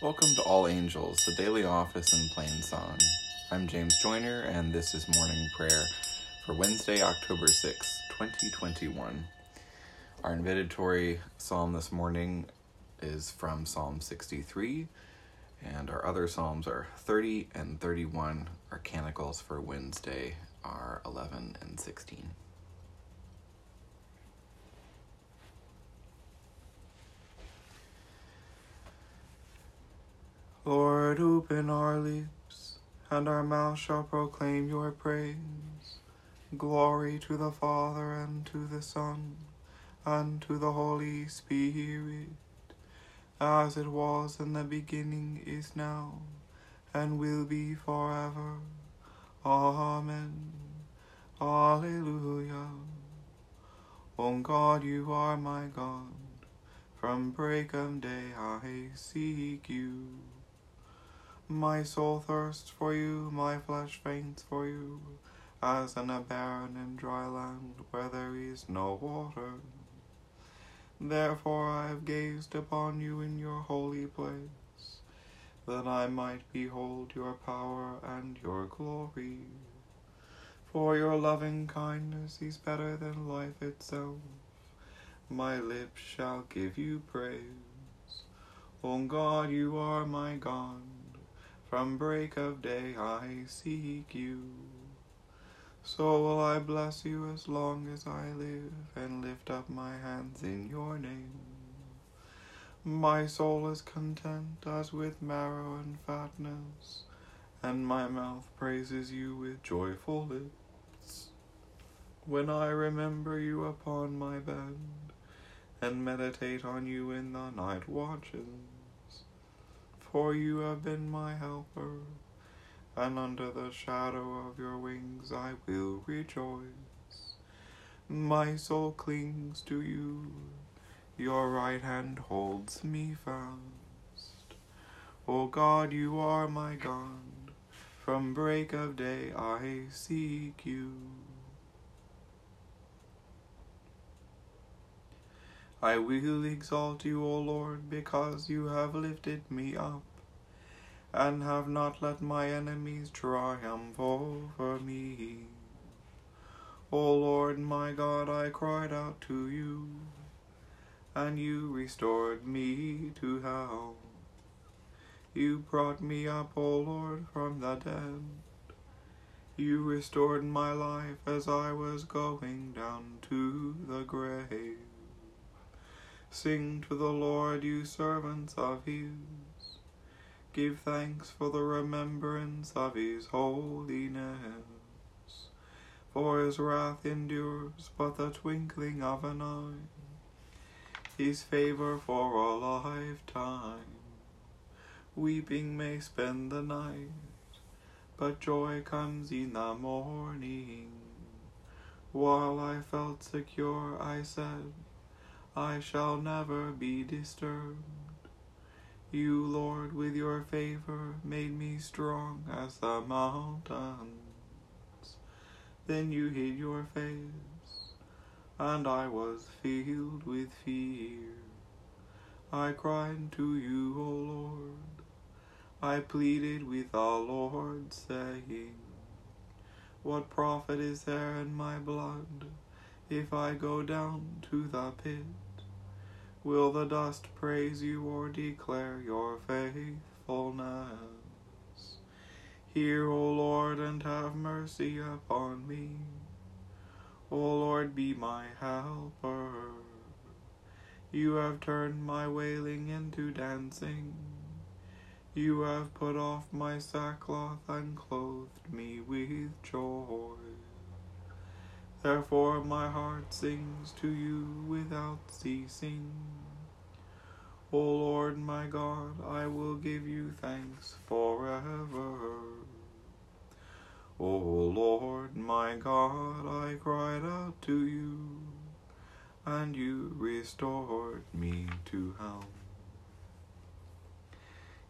Welcome to All Angels, the daily office in plain song. I'm James Joyner, and this is morning prayer for Wednesday, October 6, 2021. Our invitatory psalm this morning is from Psalm 63, and our other psalms are 30 and 31. Our canticles for Wednesday are 11 and 16. Lord, open our lips, and our mouth shall proclaim your praise. Glory to the Father, and to the Son, and to the Holy Spirit, as it was in the beginning, is now, and will be forever. Amen. Alleluia. O God, you are my God. From break of day I seek you. My soul thirsts for you, my flesh faints for you, as in a barren and dry land where there is no water. Therefore I have gazed upon you in your holy place, that I might behold your power and your glory. For your loving kindness is better than life itself. My lips shall give you praise. O God, you are my God. From break of day I seek you. So will I bless you as long as I live, and lift up my hands in your name. My soul is content as with marrow and fatness, and my mouth praises you with joyful lips. When I remember you upon my bed, and meditate on you in the night watches, for you have been my helper, and under the shadow of your wings I will rejoice. My soul clings to you, your right hand holds me fast. O God, you are my God, from break of day I seek you. I will exalt you, O Lord, because you have lifted me up, and have not let my enemies triumph over me. O Lord my God, I cried out to you, and you restored me to health. You brought me up, O Lord, from the dead. You restored my life as I was going down to the grave. Sing to the Lord, you servants of his. Give thanks for the remembrance of his holiness. For his wrath endures but the twinkling of an eye, his favor for a lifetime. Weeping may spend the night, but joy comes in the morning. While I felt secure, I said, I shall never be disturbed. You, Lord, with your favor made me strong as the mountains. Then you hid your face, and I was filled with fear. I cried to you, O Lord. I pleaded with the Lord, saying, What profit is there in my blood if I go down to the pit? Will the dust praise you or declare your faithfulness? Hear, O Lord, and have mercy upon me. O Lord, be my helper. You have turned my wailing into dancing. You have put off my sackcloth and clothed me with joy. Therefore my heart sings to you without ceasing. O Lord my God, I will give you thanks forever. O Lord my God, I cried out to you, and you restored me to health.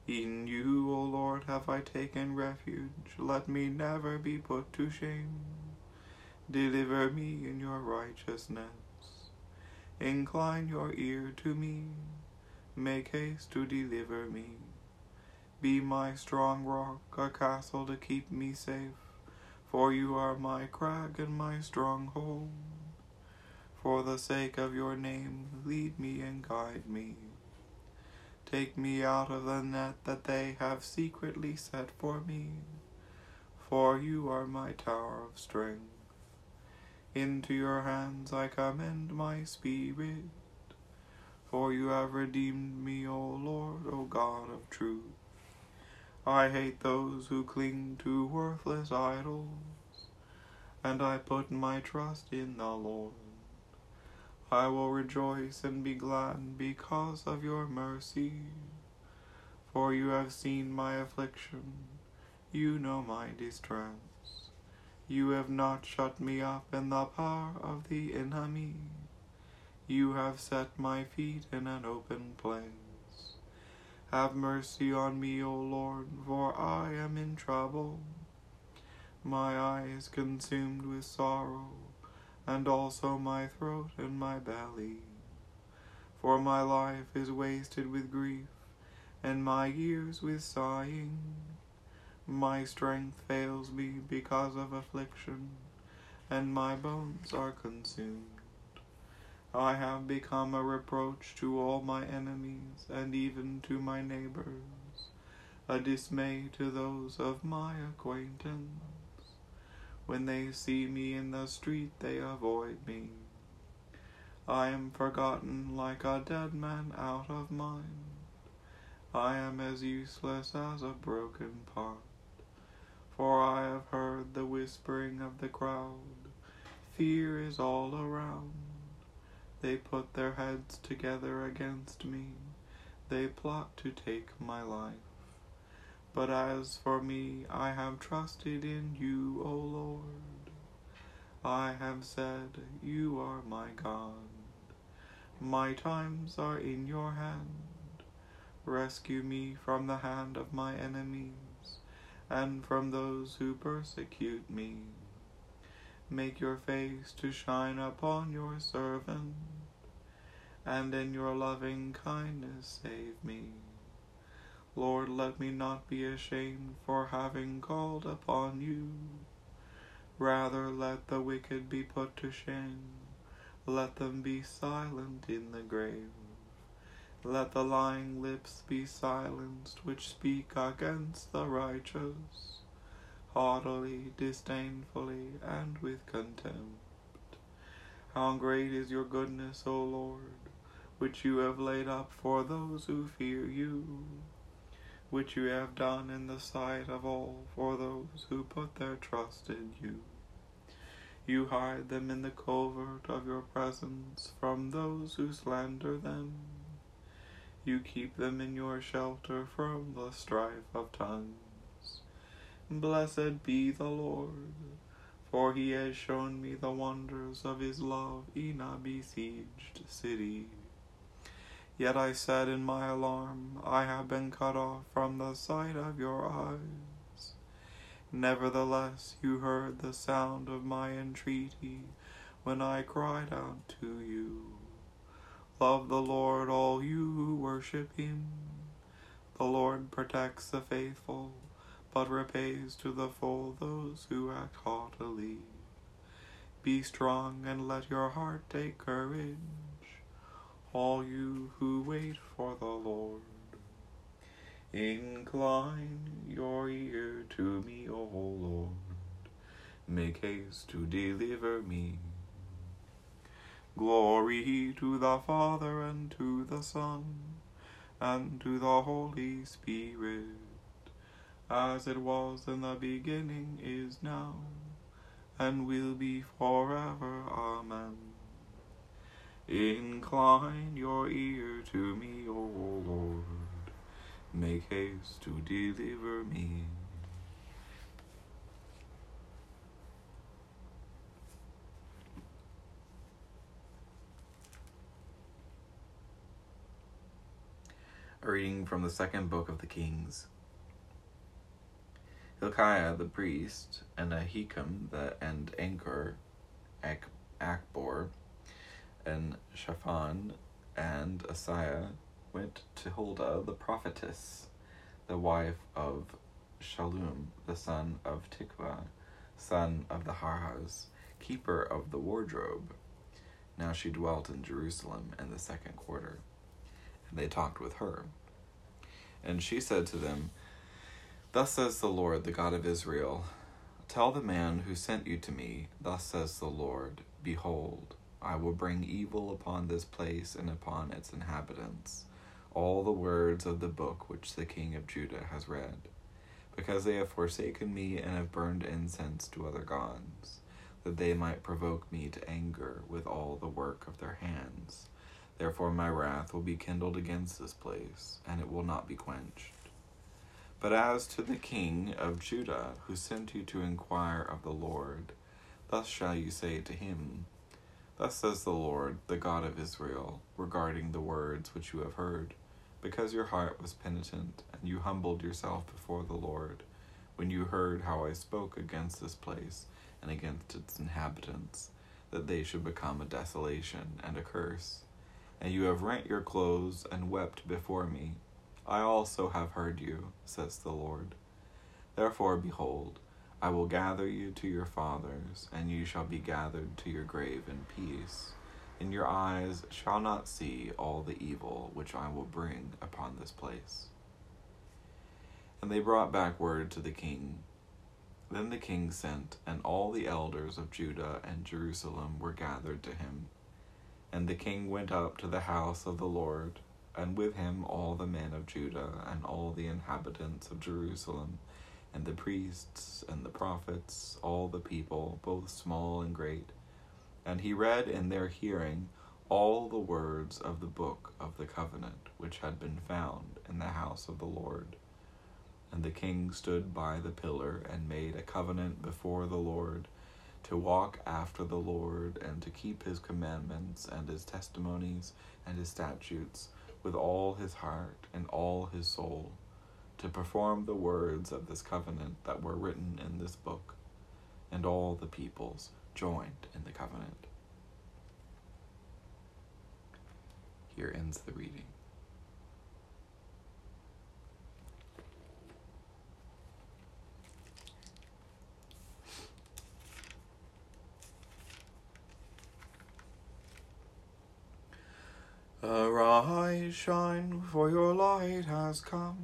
In you, O Lord, have I taken refuge. Let me never be put to shame. Deliver me in your righteousness. Incline your ear to me. Make haste to deliver me. Be my strong rock, a castle to keep me safe, for you are my crag and my stronghold. For the sake of your name, lead me and guide me. Take me out of the net that they have secretly set for me, for you are my tower of strength. Into your hands I commend my spirit, for you have redeemed me, O Lord, O God of truth. I hate those who cling to worthless idols, and I put my trust in the Lord. I will rejoice and be glad because of your mercy, for you have seen my affliction, you know my distress. You have not shut me up in the power of the enemy. You have set my feet in an open place. Have mercy on me, O Lord, for I am in trouble. My eye is consumed with sorrow, and also my throat and my belly. For my life is wasted with grief, and my years with sighing. My strength fails me because of affliction, and my bones are consumed. I have become a reproach to all my enemies, and even to my neighbors, a dismay to those of my acquaintance. When they see me in the street, they avoid me. I am forgotten like a dead man out of mind. I am as useless as a broken pot for I have heard the whispering of the crowd. Fear is all around. They put their heads together against me. They plot to take my life. But as for me, I have trusted in you, O Lord. I have said, You are my God. My times are in your hand. Rescue me from the hand of my enemies and from those who persecute me. Make your face to shine upon your servant, and in your loving kindness save me. Lord, let me not be ashamed for having called upon you. Rather, let the wicked be put to shame. Let them be silent in the grave. Let the lying lips be silenced which speak against the righteous, haughtily, disdainfully, and with contempt. How great is your goodness, O Lord, which you have laid up for those who fear you, which you have done in the sight of all for those who put their trust in you. You hide them in the covert of your presence from those who slander them. You keep them in your shelter from the strife of tongues. Blessed be the Lord, for he has shown me the wonders of his love in a besieged city. Yet I said in my alarm, I have been cut off from the sight of your eyes. Nevertheless, you heard the sound of my entreaty when I cried out to you. Love the Lord, all you who worship him. The Lord protects the faithful, but repays to the full those who act haughtily. Be strong and let your heart take courage, all you who wait for the Lord. Incline your ear to me, O Lord. Make haste to deliver me. Glory to the Father, and to the Son, and to the Holy Spirit, as it was in the beginning, is now, and will be forever. Amen. Incline your ear to me, O Lord. Make haste to deliver me. A reading from the second book of the Kings. Hilkiah the priest, and Ahikam the and Anchor, Ak- Achbor, and Shaphan and Asaiah went to Huldah the prophetess, the wife of Shallum, the son of Tikvah, son of the Harhas, keeper of the wardrobe. Now she dwelt in Jerusalem in the second quarter. And they talked with her. And she said to them, Thus says the Lord, the God of Israel Tell the man who sent you to me, Thus says the Lord, Behold, I will bring evil upon this place and upon its inhabitants, all the words of the book which the king of Judah has read, because they have forsaken me and have burned incense to other gods, that they might provoke me to anger with all the work of their hands. Therefore my wrath will be kindled against this place, and it will not be quenched. But as to the king of Judah, who sent you to inquire of the Lord, thus shall you say to him, Thus says the Lord, the God of Israel, regarding the words which you have heard, because your heart was penitent, and you humbled yourself before the Lord, when you heard how I spoke against this place and against its inhabitants, that they should become a desolation and a curse. And you have rent your clothes and wept before me I also have heard you, says the Lord. Therefore, behold, I will gather you to your fathers, and you shall be gathered to your grave in peace. And your eyes shall not see all the evil which I will bring upon this place. And they brought back word to the king. Then the king sent, and all the elders of Judah and Jerusalem were gathered to him. And the king went up to the house of the Lord and with him all the men of Judah and all the inhabitants of Jerusalem, and the priests and the prophets, all the people, both small and great. And he read in their hearing all the words of the book of the covenant which had been found in the house of the Lord. And the king stood by the pillar and made a covenant before the Lord to walk after the Lord and to keep his commandments and his testimonies and his statutes with all his heart and all his soul, to perform the words of this covenant that were written in this book, and all the peoples joined in the covenant. Here ends the reading. Arise, shine, for your light has come,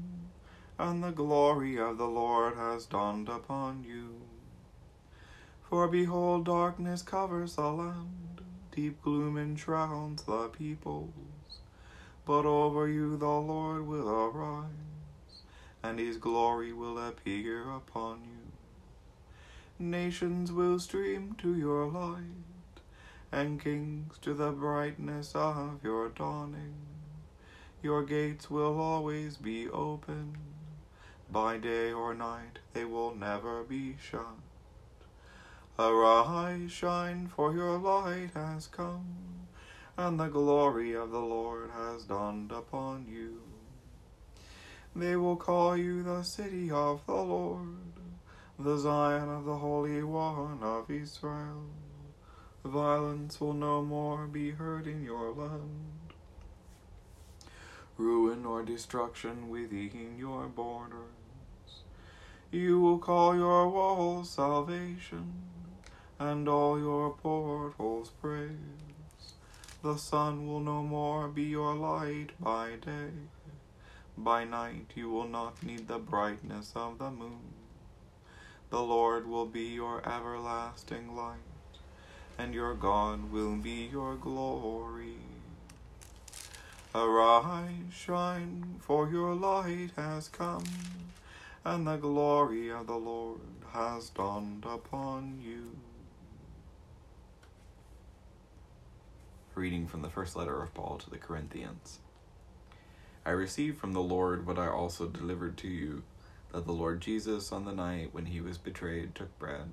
and the glory of the Lord has dawned upon you. For behold, darkness covers the land, deep gloom enshrouds the peoples. But over you the Lord will arise, and his glory will appear upon you. Nations will stream to your light and kings to the brightness of your dawning. Your gates will always be open. By day or night they will never be shut. Arise, shine, for your light has come, and the glory of the Lord has dawned upon you. They will call you the city of the Lord, the Zion of the Holy One of Israel. Violence will no more be heard in your land. Ruin or destruction within your borders. You will call your walls salvation, and all your portals praise. The sun will no more be your light by day. By night you will not need the brightness of the moon. The Lord will be your everlasting light and your God will be your glory. Arise, shine, for your light has come, and the glory of the Lord has dawned upon you. Reading from the first letter of Paul to the Corinthians. I received from the Lord what I also delivered to you that the Lord Jesus, on the night when he was betrayed, took bread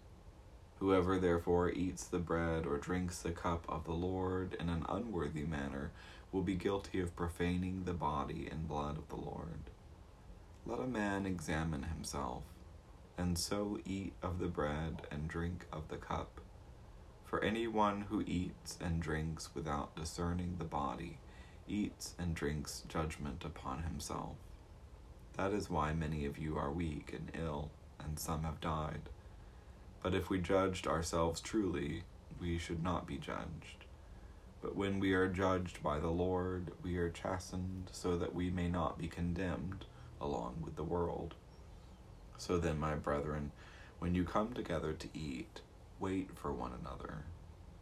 Whoever therefore eats the bread or drinks the cup of the Lord in an unworthy manner will be guilty of profaning the body and blood of the Lord. Let a man examine himself, and so eat of the bread and drink of the cup. For anyone who eats and drinks without discerning the body eats and drinks judgment upon himself. That is why many of you are weak and ill, and some have died. But if we judged ourselves truly, we should not be judged. But when we are judged by the Lord, we are chastened so that we may not be condemned along with the world. So then, my brethren, when you come together to eat, wait for one another.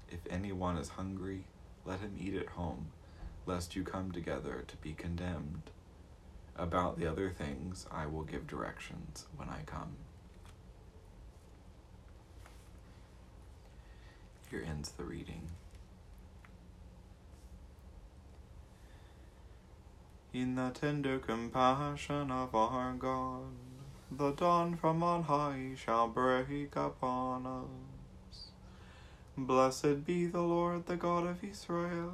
If anyone is hungry, let him eat at home, lest you come together to be condemned. About the other things, I will give directions when I come. Here ends the reading. In the tender compassion of our God, the dawn from on high shall break upon us. Blessed be the Lord, the God of Israel.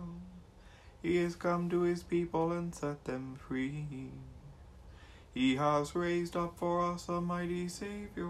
He has come to his people and set them free. He has raised up for us a mighty Savior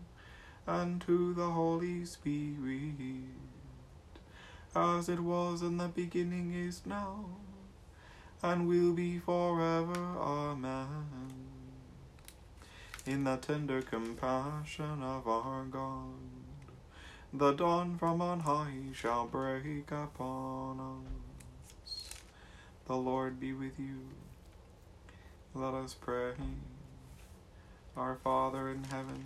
and to the Holy Spirit, as it was in the beginning, is now, and will be forever. Amen. In the tender compassion of our God, the dawn from on high shall break upon us. The Lord be with you. Let us pray. Our Father in heaven,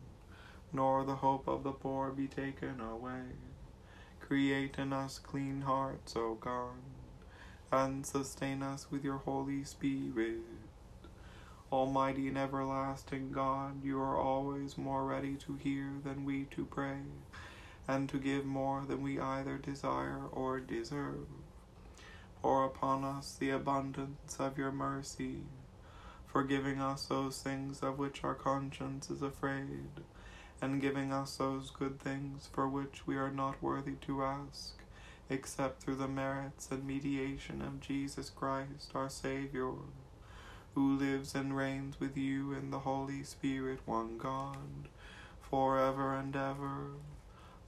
nor the hope of the poor be taken away. Create in us clean hearts, O God, and sustain us with your Holy Spirit. Almighty and everlasting God, you are always more ready to hear than we to pray, and to give more than we either desire or deserve. Pour upon us the abundance of your mercy, forgiving us those things of which our conscience is afraid and giving us those good things for which we are not worthy to ask, except through the merits and mediation of Jesus Christ, our Saviour, who lives and reigns with you in the Holy Spirit, one God, for ever and ever.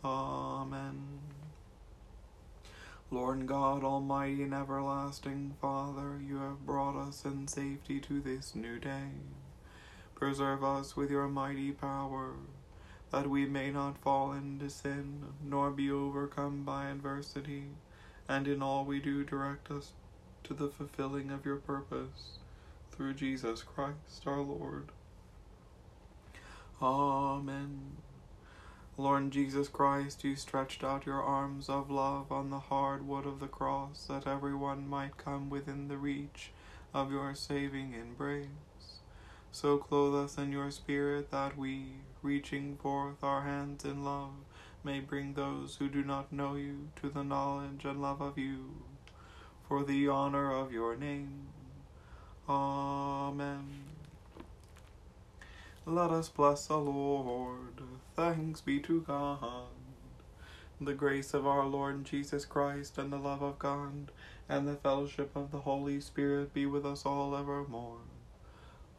Amen. Lord God, Almighty and everlasting Father, you have brought us in safety to this new day. Preserve us with your mighty power that we may not fall into sin, nor be overcome by adversity, and in all we do direct us to the fulfilling of your purpose, through Jesus Christ our Lord. Amen. Lord Jesus Christ, you stretched out your arms of love on the hard wood of the cross, that everyone might come within the reach of your saving embrace. So clothe us in your Spirit that we, reaching forth our hands in love, may bring those who do not know you to the knowledge and love of you, for the honor of your name. Amen. Let us bless the Lord. Thanks be to God. The grace of our Lord Jesus Christ, and the love of God, and the fellowship of the Holy Spirit be with us all evermore.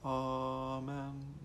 Amen.